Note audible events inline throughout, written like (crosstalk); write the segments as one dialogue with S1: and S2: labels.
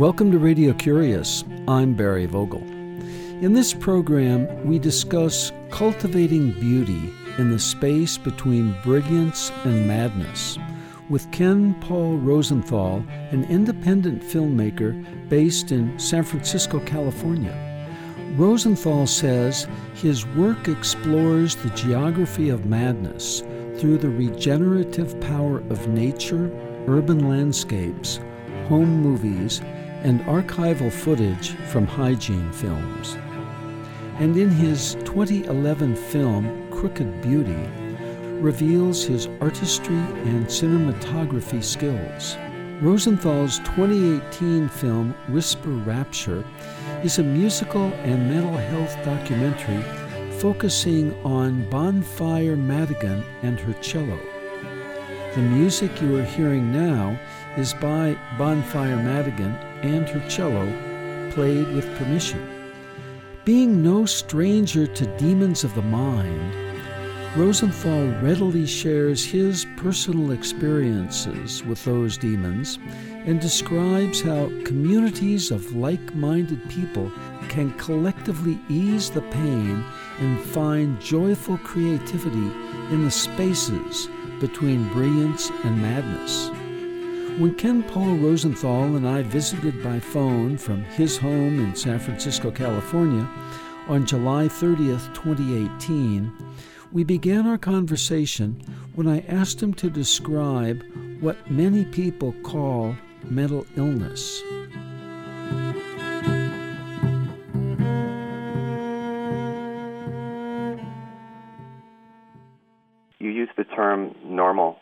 S1: Welcome to Radio Curious. I'm Barry Vogel. In this program, we discuss cultivating beauty in the space between brilliance and madness with Ken Paul Rosenthal, an independent filmmaker based in San Francisco, California. Rosenthal says his work explores the geography of madness through the regenerative power of nature, urban landscapes, home movies, and archival footage from hygiene films. And in his 2011 film, Crooked Beauty, reveals his artistry and cinematography skills. Rosenthal's 2018 film, Whisper Rapture, is a musical and mental health documentary focusing on Bonfire Madigan and her cello. The music you are hearing now is by Bonfire Madigan and her cello, played with permission. Being no stranger to demons of the mind, Rosenthal readily shares his personal experiences with those demons and describes how communities of like minded people can collectively ease the pain and find joyful creativity in the spaces between brilliance and madness. When Ken Paul Rosenthal and I visited by phone from his home in San Francisco, California, on July 30th, 2018, we began our conversation when I asked him to describe what many people call mental illness.
S2: You use the term normal or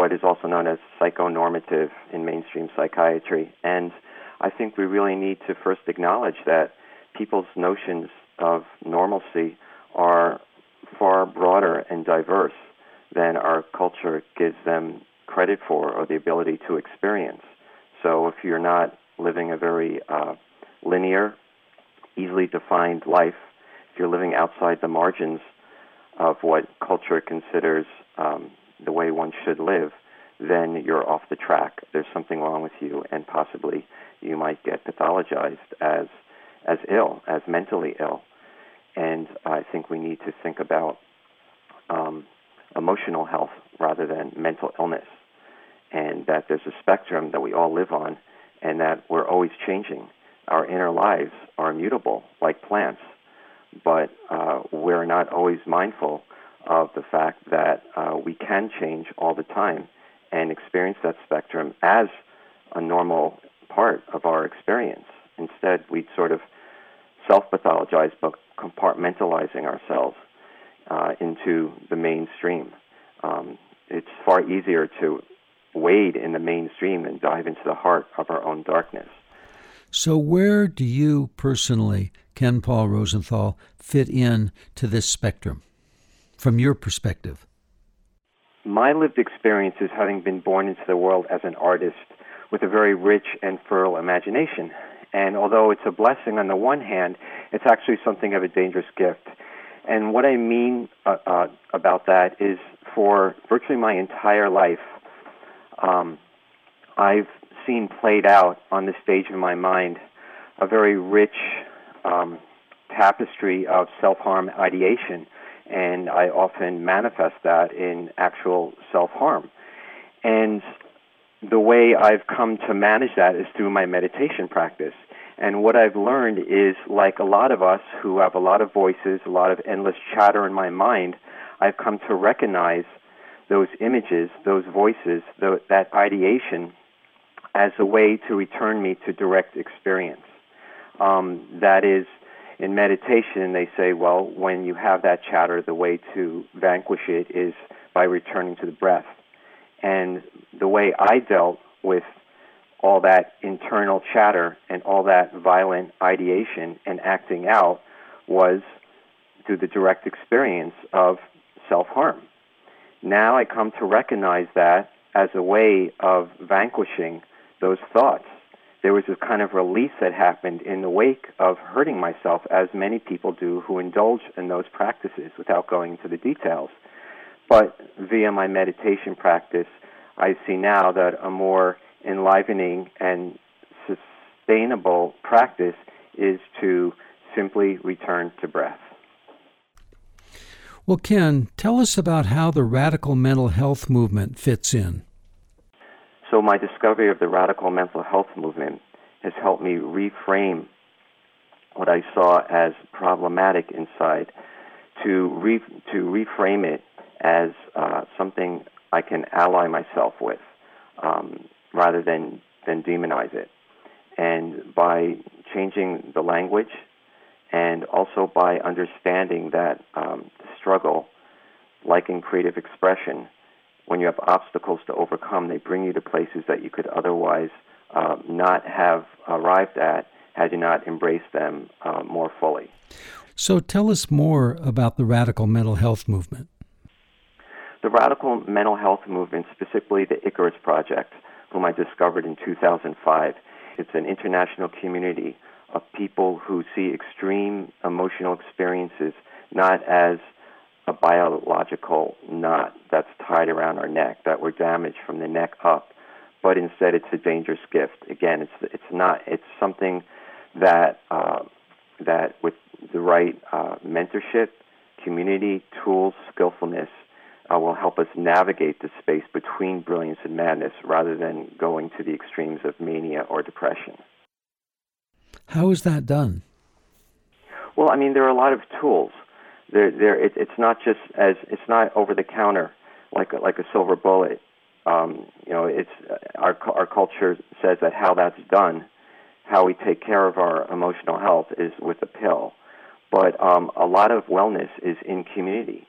S2: what is also known as psychonormative in mainstream psychiatry. And I think we really need to first acknowledge that people's notions of normalcy are far broader and diverse than our culture gives them credit for or the ability to experience. So if you're not living a very uh, linear, easily defined life, if you're living outside the margins of what culture considers um, the way one should live, then you're off the track. There's something wrong with you, and possibly you might get pathologized as as ill, as mentally ill. And I think we need to think about um, emotional health rather than mental illness, and that there's a spectrum that we all live on, and that we're always changing. Our inner lives are immutable, like plants, but uh, we're not always mindful of the fact that uh, we can change all the time and experience that spectrum as a normal part of our experience. Instead, we sort of self pathologize but compartmentalizing ourselves uh, into the mainstream. Um, it's far easier to wade in the mainstream and dive into the heart of our own darkness.
S1: So, where do you personally, Ken Paul Rosenthal, fit in to this spectrum? From your perspective?
S2: My lived experience is having been born into the world as an artist with a very rich and fertile imagination. And although it's a blessing on the one hand, it's actually something of a dangerous gift. And what I mean uh, uh, about that is for virtually my entire life, um, I've seen played out on the stage of my mind a very rich um, tapestry of self harm ideation and I often manifest that in actual self harm. And the way I've come to manage that is through my meditation practice. And what I've learned is, like a lot of us who have a lot of voices, a lot of endless chatter in my mind, I've come to recognize those images, those voices, that ideation as a way to return me to direct experience. Um, that is, in meditation, they say, well, when you have that chatter, the way to vanquish it is by returning to the breath. And the way I dealt with all that internal chatter and all that violent ideation and acting out was through the direct experience of self harm. Now I come to recognize that as a way of vanquishing those thoughts there was this kind of release that happened in the wake of hurting myself, as many people do who indulge in those practices without going into the details. But via my meditation practice, I see now that a more enlivening and sustainable practice is to simply return to breath.
S1: Well, Ken, tell us about how the radical mental health movement fits in.
S2: So, my discovery of the radical mental health movement has helped me reframe what I saw as problematic inside to, re- to reframe it as uh, something I can ally myself with um, rather than, than demonize it. And by changing the language and also by understanding that um, struggle, like in creative expression, when you have obstacles to overcome, they bring you to places that you could otherwise uh, not have arrived at had you not embraced them uh, more fully.
S1: So tell us more about the radical mental health movement.
S2: The radical mental health movement, specifically the Icarus Project, whom I discovered in 2005, it's an international community of people who see extreme emotional experiences not as a biological knot that's tied around our neck, that we're damaged from the neck up, but instead it's a dangerous gift. Again, it's it's not it's something that uh, that with the right uh, mentorship, community, tools, skillfulness, uh, will help us navigate the space between brilliance and madness rather than going to the extremes of mania or depression.
S1: How is that done?
S2: Well, I mean, there are a lot of tools. There, there. It, it's not just as it's not over the counter like a, like a silver bullet. Um, you know, it's uh, our our culture says that how that's done, how we take care of our emotional health is with a pill. But um, a lot of wellness is in community.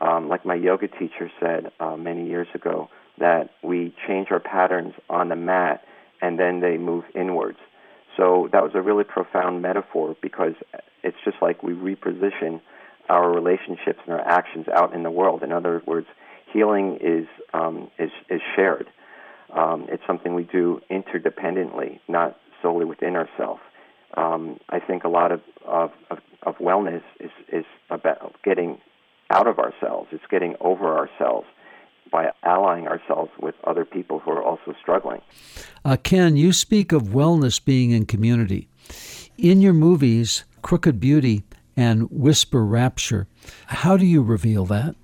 S2: Um, like my yoga teacher said uh, many years ago, that we change our patterns on the mat and then they move inwards. So that was a really profound metaphor because it's just like we reposition our relationships and our actions out in the world. In other words, healing is um, is, is shared. Um, it's something we do interdependently, not solely within ourselves. Um, I think a lot of, of, of, wellness is, is about getting out of ourselves. It's getting over ourselves by allying ourselves with other people who are also struggling.
S1: Uh, Ken, you speak of wellness being in community. In your movies, Crooked Beauty and Whisper Rapture, how do you reveal that?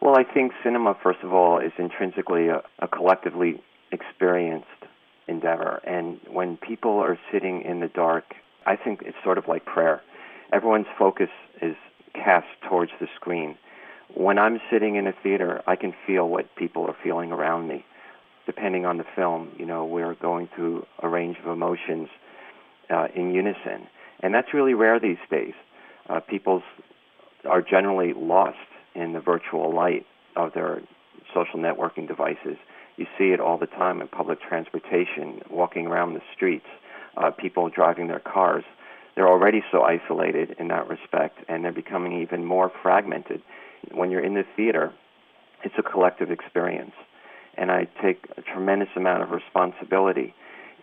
S2: Well, I think cinema, first of all, is intrinsically a, a collectively experienced endeavor. And when people are sitting in the dark, I think it's sort of like prayer. Everyone's focus is cast towards the screen when I'm sitting in a theater, I can feel what people are feeling around me. Depending on the film, you know, we're going through a range of emotions uh, in unison, and that's really rare these days. Uh, people are generally lost in the virtual light of their social networking devices. You see it all the time in public transportation, walking around the streets, uh, people driving their cars. They're already so isolated in that respect, and they're becoming even more fragmented when you're in the theater, it's a collective experience. And I take a tremendous amount of responsibility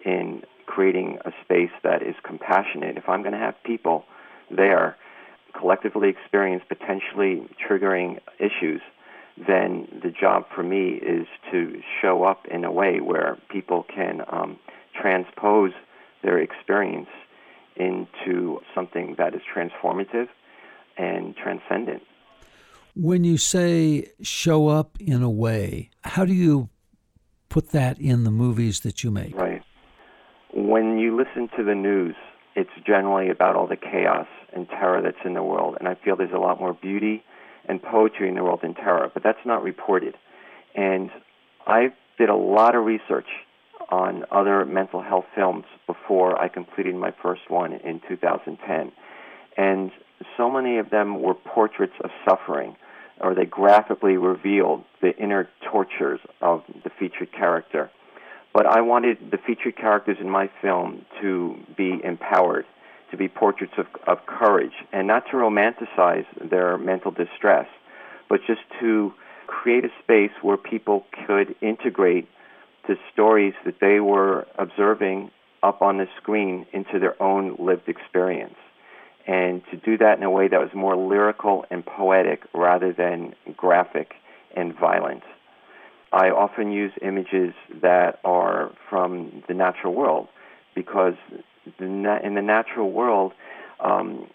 S2: in creating a space that is compassionate. If I'm going to have people there collectively experience potentially triggering issues, then the job for me is to show up in a way where people can um, transpose their experience into something that is transformative and transcendent.
S1: When you say show up in a way, how do you put that in the movies that you make?
S2: Right. When you listen to the news, it's generally about all the chaos and terror that's in the world, and I feel there's a lot more beauty and poetry in the world than terror, but that's not reported. And I did a lot of research on other mental health films before I completed my first one in 2010. And so many of them were portraits of suffering or they graphically revealed the inner tortures of the featured character. But I wanted the featured characters in my film to be empowered, to be portraits of, of courage, and not to romanticize their mental distress, but just to create a space where people could integrate the stories that they were observing up on the screen into their own lived experience and to do that in a way that was more lyrical and poetic rather than graphic and violent. I often use images that are from the natural world, because in the natural world, um,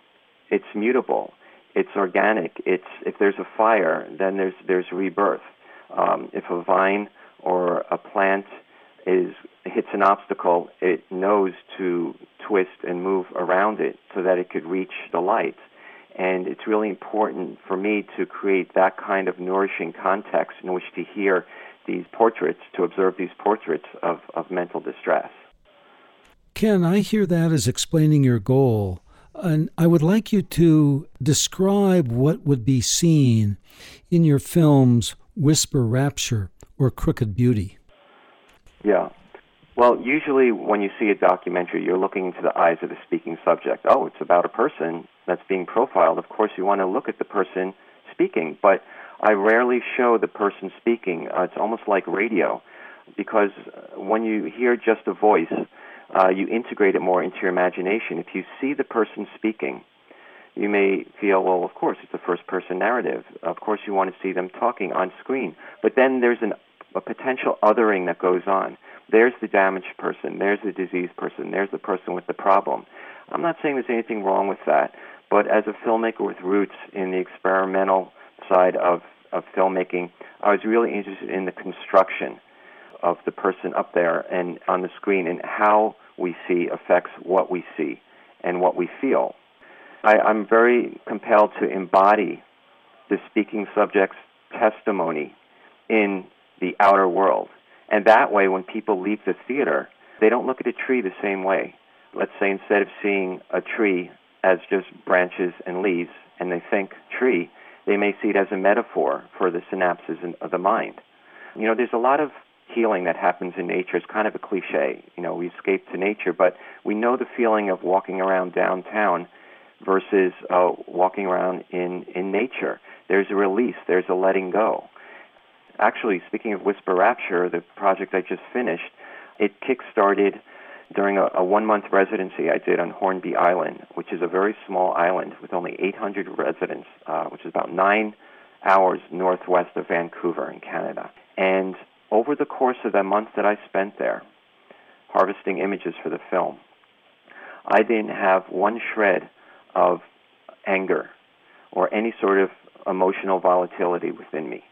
S2: it's mutable, it's organic. It's if there's a fire, then there's there's rebirth. Um, if a vine or a plant is hits an obstacle, it knows to twist and move around it so that it could reach the light. And it's really important for me to create that kind of nourishing context in which to hear these portraits, to observe these portraits of, of mental distress.
S1: Ken, I hear that as explaining your goal. And I would like you to describe what would be seen in your films Whisper Rapture or Crooked Beauty.
S2: Yeah. Well, usually when you see a documentary, you're looking into the eyes of the speaking subject. Oh, it's about a person that's being profiled. Of course, you want to look at the person speaking, but I rarely show the person speaking. Uh, it's almost like radio because when you hear just a voice, uh, you integrate it more into your imagination. If you see the person speaking, you may feel, well, of course, it's a first person narrative. Of course, you want to see them talking on screen. But then there's an, a potential othering that goes on. There's the damaged person, there's the diseased person, there's the person with the problem. I'm not saying there's anything wrong with that, but as a filmmaker with roots in the experimental side of, of filmmaking, I was really interested in the construction of the person up there and on the screen and how we see affects what we see and what we feel. I, I'm very compelled to embody the speaking subject's testimony in the outer world. And that way, when people leave the theater, they don't look at a tree the same way. Let's say instead of seeing a tree as just branches and leaves, and they think tree, they may see it as a metaphor for the synapses of the mind. You know, there's a lot of healing that happens in nature It's kind of a cliche. You know, we escape to nature, but we know the feeling of walking around downtown versus uh, walking around in, in nature. There's a release, there's a letting go. Actually, speaking of Whisper Rapture, the project I just finished, it kick-started during a, a one-month residency I did on Hornby Island, which is a very small island with only 800 residents, uh, which is about nine hours northwest of Vancouver in Canada. And over the course of that month that I spent there, harvesting images for the film, I didn't have one shred of anger or any sort of emotional volatility within me.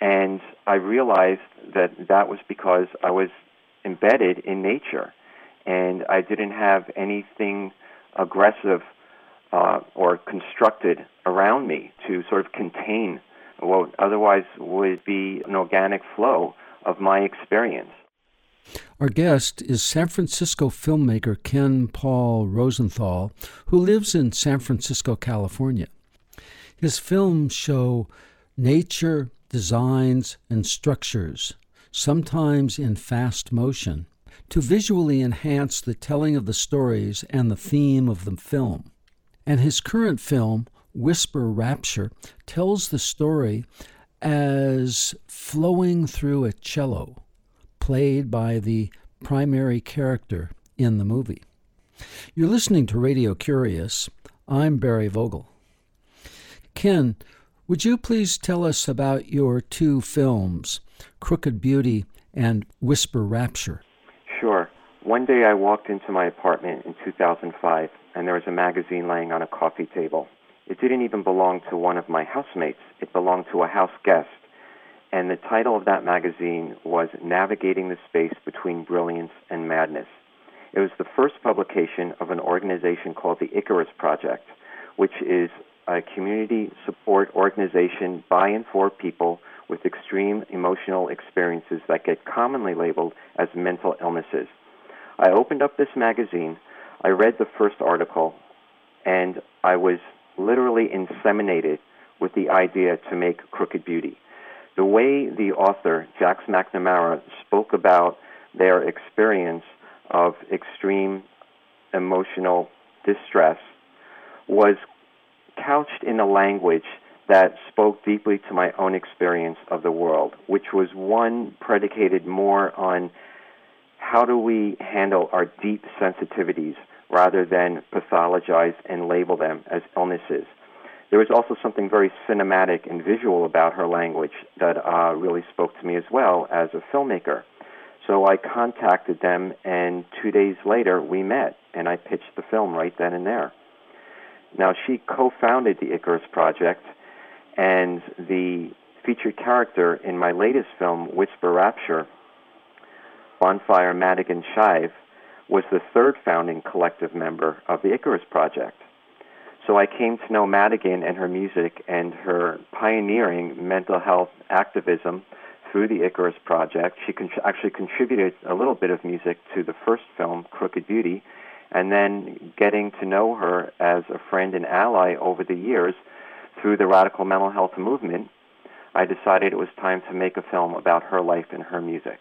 S2: And I realized that that was because I was embedded in nature and I didn't have anything aggressive uh, or constructed around me to sort of contain what otherwise would be an organic flow of my experience.
S1: Our guest is San Francisco filmmaker Ken Paul Rosenthal, who lives in San Francisco, California. His films show nature, designs, and structures, sometimes in fast motion, to visually enhance the telling of the stories and the theme of the film. And his current film, Whisper Rapture tells the story as flowing through a cello, played by the primary character in the movie. You're listening to Radio Curious. I'm Barry Vogel. Ken, would you please tell us about your two films, Crooked Beauty and Whisper Rapture?
S2: One day I walked into my apartment in 2005 and there was a magazine laying on a coffee table. It didn't even belong to one of my housemates. It belonged to a house guest. And the title of that magazine was Navigating the Space Between Brilliance and Madness. It was the first publication of an organization called the Icarus Project, which is a community support organization by and for people with extreme emotional experiences that get commonly labeled as mental illnesses. I opened up this magazine, I read the first article, and I was literally inseminated with the idea to make Crooked Beauty. The way the author, Jacks McNamara, spoke about their experience of extreme emotional distress was couched in a language that spoke deeply to my own experience of the world, which was one predicated more on how do we handle our deep sensitivities rather than pathologize and label them as illnesses. There was also something very cinematic and visual about her language that uh, really spoke to me as well as a filmmaker. So I contacted them, and two days later we met, and I pitched the film right then and there. Now, she co founded the Icarus Project, and the featured character in my latest film, Whisper Rapture, Bonfire Madigan Shive, was the third founding collective member of the Icarus Project. So I came to know Madigan and her music and her pioneering mental health activism through the Icarus Project. She con- actually contributed a little bit of music to the first film, Crooked Beauty, and then getting to know her as a friend and ally over the years through the radical mental health movement, I decided it was time to make a film about her life and her music.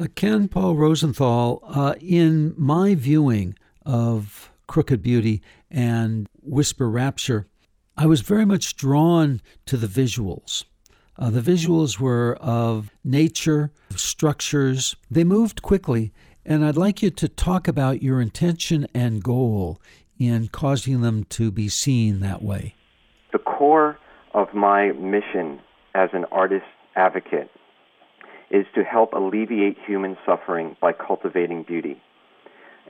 S1: Uh, Ken Paul Rosenthal, uh, in my viewing of Crooked Beauty and Whisper Rapture, I was very much drawn to the visuals. Uh, the visuals were of nature, structures. They moved quickly, and I'd like you to talk about your intention and goal in causing them to be seen that way.
S2: The core of my mission as an artist advocate is to help alleviate human suffering by cultivating beauty.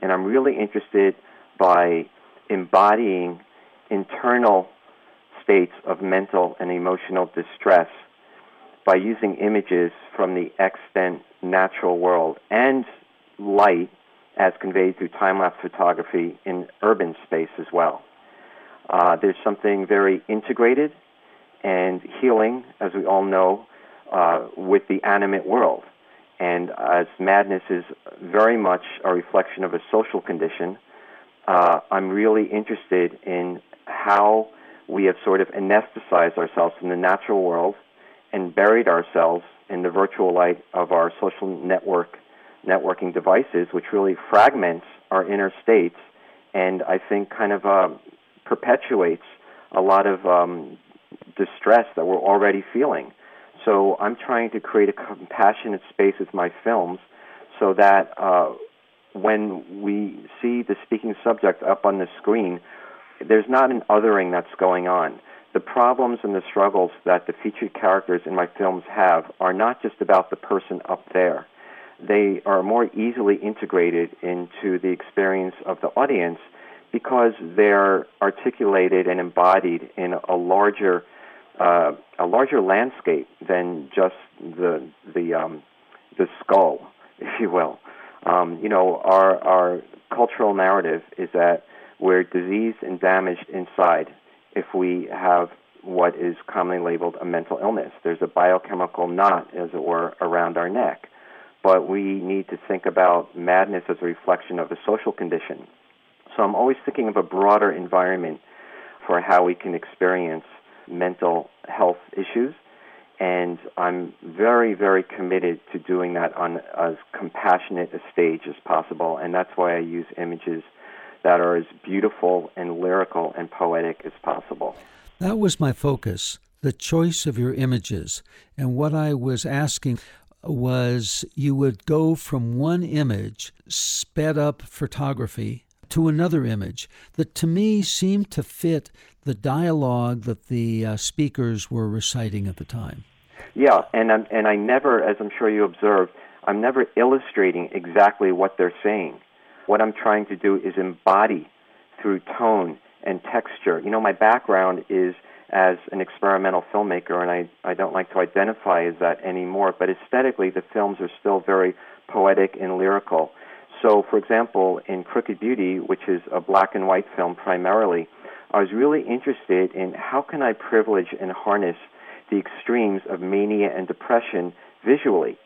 S2: And I'm really interested by embodying internal states of mental and emotional distress by using images from the extant natural world and light as conveyed through time lapse photography in urban space as well. Uh, there's something very integrated and healing, as we all know, uh, with the animate world. And as madness is very much a reflection of a social condition, uh, I'm really interested in how we have sort of anesthetized ourselves in the natural world and buried ourselves in the virtual light of our social network networking devices, which really fragments our inner states and I think kind of uh, perpetuates a lot of um, distress that we're already feeling. So I'm trying to create a compassionate space with my films so that uh, when we see the speaking subject up on the screen, there's not an othering that's going on. The problems and the struggles that the featured characters in my films have are not just about the person up there. They are more easily integrated into the experience of the audience because they're articulated and embodied in a larger uh, a larger landscape than just the the um, the skull, (laughs) if you will. Um, you know, our our cultural narrative is that we're diseased and damaged inside if we have what is commonly labeled a mental illness. There's a biochemical knot, as it were, around our neck. But we need to think about madness as a reflection of a social condition. So I'm always thinking of a broader environment for how we can experience mental health issues. And I'm very, very committed to doing that on as compassionate a stage as possible. And that's why I use images that are as beautiful and lyrical and poetic as possible.
S1: That was my focus, the choice of your images. And what I was asking was you would go from one image, sped up photography, to another image that to me seemed to fit the dialogue that the uh, speakers were reciting at the time.
S2: Yeah, and I'm, and I never, as I'm sure you observed, I'm never illustrating exactly what they're saying. What I'm trying to do is embody through tone and texture. You know, my background is as an experimental filmmaker, and I, I don't like to identify as that anymore, but aesthetically, the films are still very poetic and lyrical. So, for example, in Crooked Beauty, which is a black and white film primarily, I was really interested in how can I privilege and harness the extremes of mania and depression visually.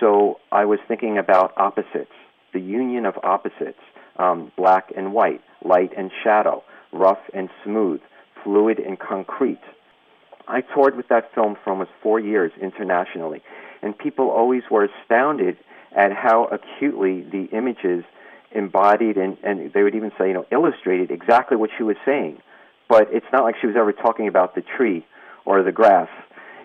S2: So I was thinking about opposites, the union of opposites, um, black and white, light and shadow, rough and smooth, fluid and concrete. I toured with that film for almost four years internationally, and people always were astounded at how acutely the images embodied and, and they would even say, you know, illustrated exactly what she was saying. But it's not like she was ever talking about the tree or the grass.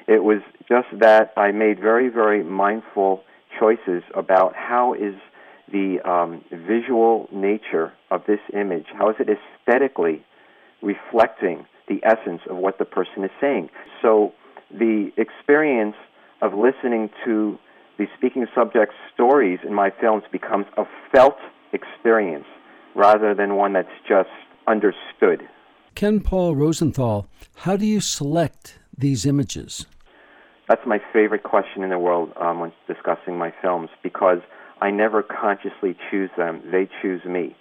S2: It was just that I made very, very mindful choices about how is the um, visual nature of this image, how is it aesthetically reflecting the essence of what the person is saying. So the experience of listening to the speaking subject stories in my films becomes a felt experience rather than one that's just understood.
S1: Ken Paul Rosenthal, how do you select these images?
S2: That's my favorite question in the world um, when discussing my films because I never consciously choose them. They choose me.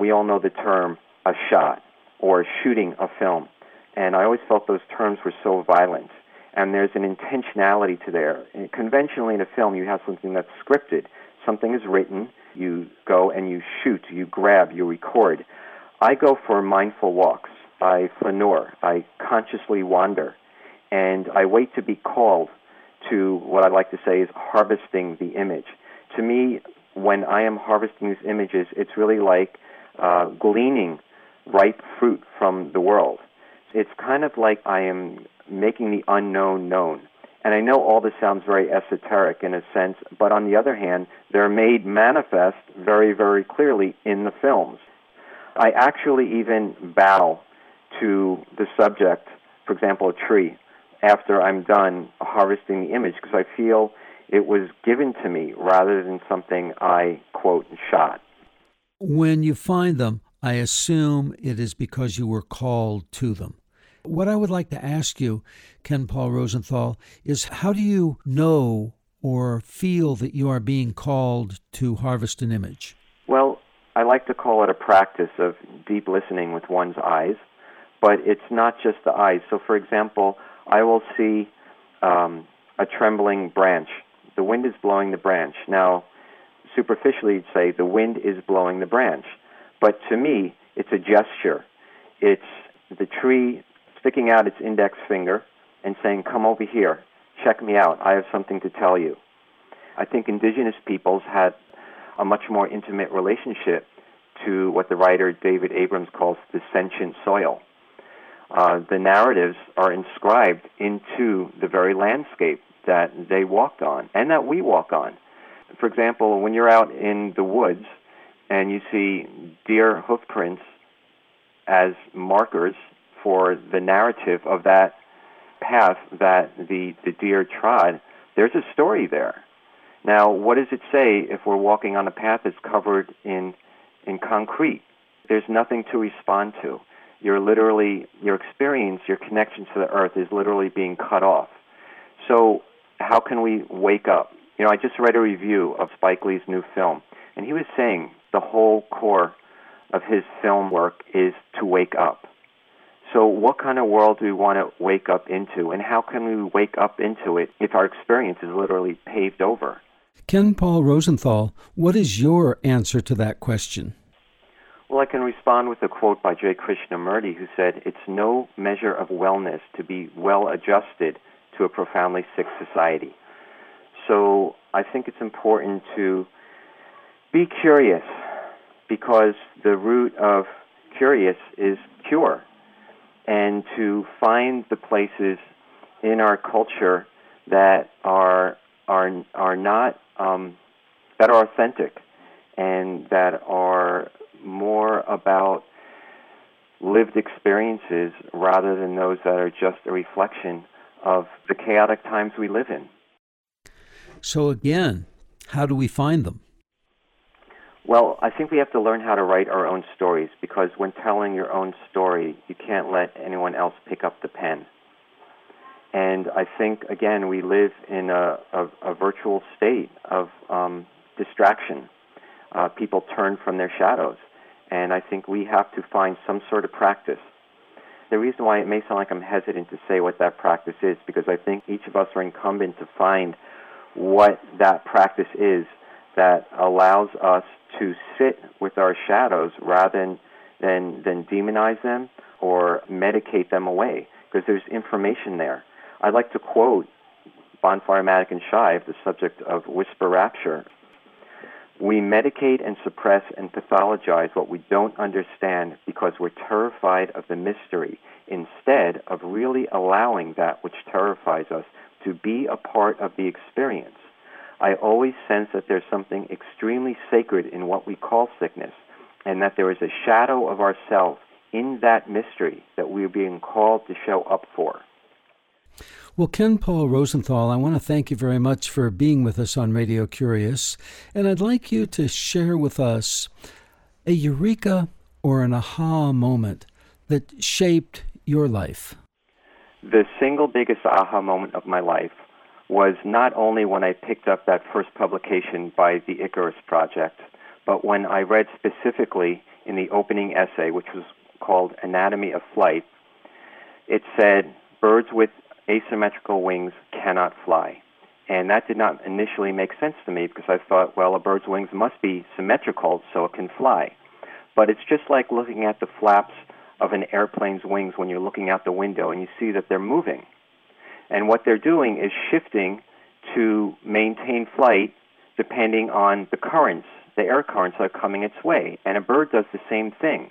S2: We all know the term a shot or shooting a film. And I always felt those terms were so violent. And there's an intentionality to there. And conventionally in a film, you have something that's scripted. Something is written, you go and you shoot, you grab, you record. I go for mindful walks. I flaneur. I consciously wander. And I wait to be called to what I like to say is harvesting the image. To me, when I am harvesting these images, it's really like uh, gleaning ripe fruit from the world. It's kind of like I am making the unknown known. And I know all this sounds very esoteric in a sense, but on the other hand, they're made manifest very, very clearly in the films. I actually even bow to the subject, for example, a tree, after I'm done harvesting the image because I feel it was given to me rather than something I, quote, and shot.
S1: When you find them, I assume it is because you were called to them. What I would like to ask you, Ken Paul Rosenthal, is how do you know or feel that you are being called to harvest an image?
S2: Well, I like to call it a practice of deep listening with one's eyes, but it's not just the eyes. So, for example, I will see um, a trembling branch. The wind is blowing the branch. Now, superficially, you'd say the wind is blowing the branch. But to me, it's a gesture. It's the tree sticking out its index finger and saying, Come over here, check me out, I have something to tell you. I think indigenous peoples had a much more intimate relationship to what the writer David Abrams calls the sentient soil. Uh, the narratives are inscribed into the very landscape that they walked on and that we walk on. For example, when you're out in the woods and you see deer hoof prints as markers for the narrative of that path that the, the deer trod, there's a story there. Now, what does it say if we're walking on a path that's covered in, in concrete? There's nothing to respond to. You're literally, your experience, your connection to the earth is literally being cut off. So, how can we wake up? You know, I just read a review of Spike Lee's new film, and he was saying the whole core of his film work is to wake up. So, what kind of world do we want to wake up into, and how can we wake up into it if our experience is literally paved over?
S1: Ken Paul Rosenthal, what is your answer to that question?
S2: Well, I can respond with a quote by J. Krishnamurti, who said, It's no measure of wellness to be well adjusted to a profoundly sick society. So, I think it's important to be curious because the root of curious is cure. And to find the places in our culture that are are are not um, that are authentic and that are more about lived experiences rather than those that are just a reflection of the chaotic times we live in.
S1: So again, how do we find them?
S2: Well, I think we have to learn how to write our own stories because when telling your own story, you can't let anyone else pick up the pen. And I think, again, we live in a, a, a virtual state of um, distraction. Uh, people turn from their shadows. And I think we have to find some sort of practice. The reason why it may sound like I'm hesitant to say what that practice is, because I think each of us are incumbent to find what that practice is that allows us to sit with our shadows rather than, than, than demonize them or medicate them away, because there's information there. I'd like to quote Bonfire Madigan Shive, the subject of Whisper Rapture. We medicate and suppress and pathologize what we don't understand because we're terrified of the mystery instead of really allowing that which terrifies us to be a part of the experience. I always sense that there's something extremely sacred in what we call sickness, and that there is a shadow of ourselves in that mystery that we are being called to show up for.
S1: Well, Ken Paul Rosenthal, I want to thank you very much for being with us on Radio Curious. And I'd like you to share with us a eureka or an aha moment that shaped your life.
S2: The single biggest aha moment of my life was not only when I picked up that first publication by the Icarus Project, but when I read specifically in the opening essay, which was called Anatomy of Flight, it said, Birds with asymmetrical wings cannot fly. And that did not initially make sense to me because I thought, well, a bird's wings must be symmetrical so it can fly. But it's just like looking at the flaps of an airplane's wings when you're looking out the window and you see that they're moving. And what they're doing is shifting to maintain flight depending on the currents, the air currents that are coming its way. And a bird does the same thing.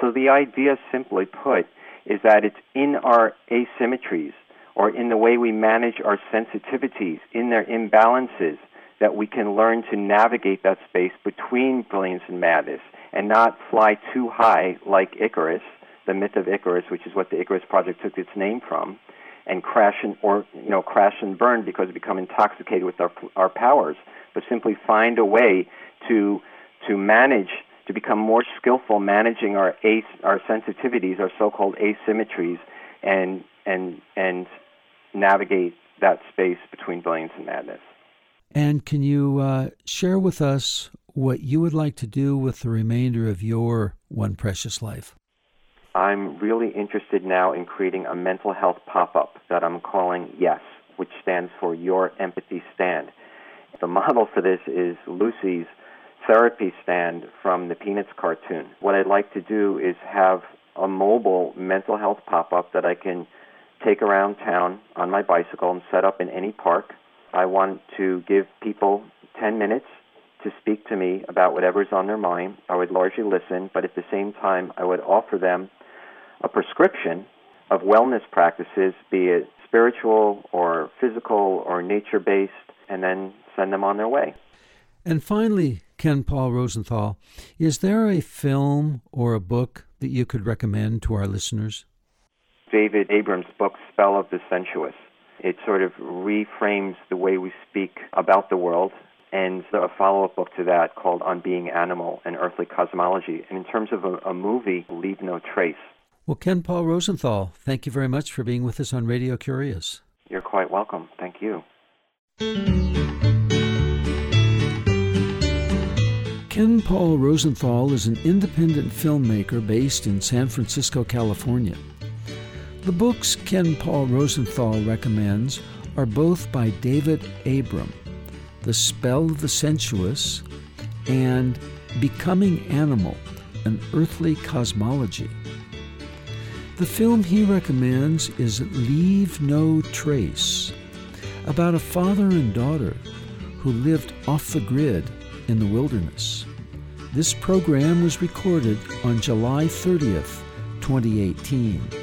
S2: So the idea, simply put, is that it's in our asymmetries or in the way we manage our sensitivities, in their imbalances, that we can learn to navigate that space between brilliance and madness and not fly too high like Icarus, the myth of Icarus, which is what the Icarus project took its name from, and crash and or you know crash and burn because we become intoxicated with our our powers, but simply find a way to to manage to become more skillful managing our as, our sensitivities, our so-called asymmetries, and and and navigate that space between brilliance and madness.
S1: And can you uh, share with us what you would like to do with the remainder of your one precious life?
S2: I'm really interested now in creating a mental health pop up that I'm calling YES, which stands for Your Empathy Stand. The model for this is Lucy's therapy stand from the Peanuts cartoon. What I'd like to do is have a mobile mental health pop up that I can take around town on my bicycle and set up in any park. I want to give people 10 minutes to speak to me about whatever's on their mind. I would largely listen, but at the same time, I would offer them a prescription of wellness practices, be it spiritual or physical or nature based, and then send them on their way.
S1: And finally, Ken Paul Rosenthal, is there a film or a book that you could recommend to our listeners?
S2: David Abram's book, Spell of the Sensuous. It sort of reframes the way we speak about the world and a follow up book to that called On Being Animal and Earthly Cosmology. And in terms of a, a movie, Leave No Trace.
S1: Well, Ken Paul Rosenthal, thank you very much for being with us on Radio Curious.
S2: You're quite welcome. Thank you.
S1: Ken Paul Rosenthal is an independent filmmaker based in San Francisco, California. The books Ken Paul Rosenthal recommends are both by David Abram The Spell of the Sensuous and Becoming Animal An Earthly Cosmology. The film he recommends is Leave No Trace, about a father and daughter who lived off the grid in the wilderness. This program was recorded on July 30th, 2018.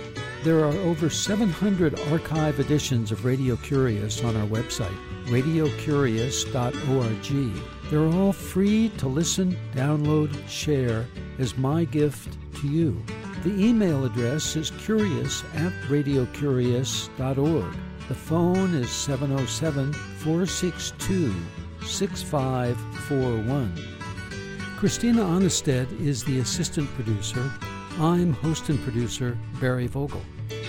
S1: There are over 700 archive editions of Radio Curious on our website, radiocurious.org. They're all free to listen, download, share as my gift to you. The email address is curious at radiocurious.org. The phone is 707 462 6541. Christina Aanestad is the assistant producer. I'm host and producer Barry Vogel.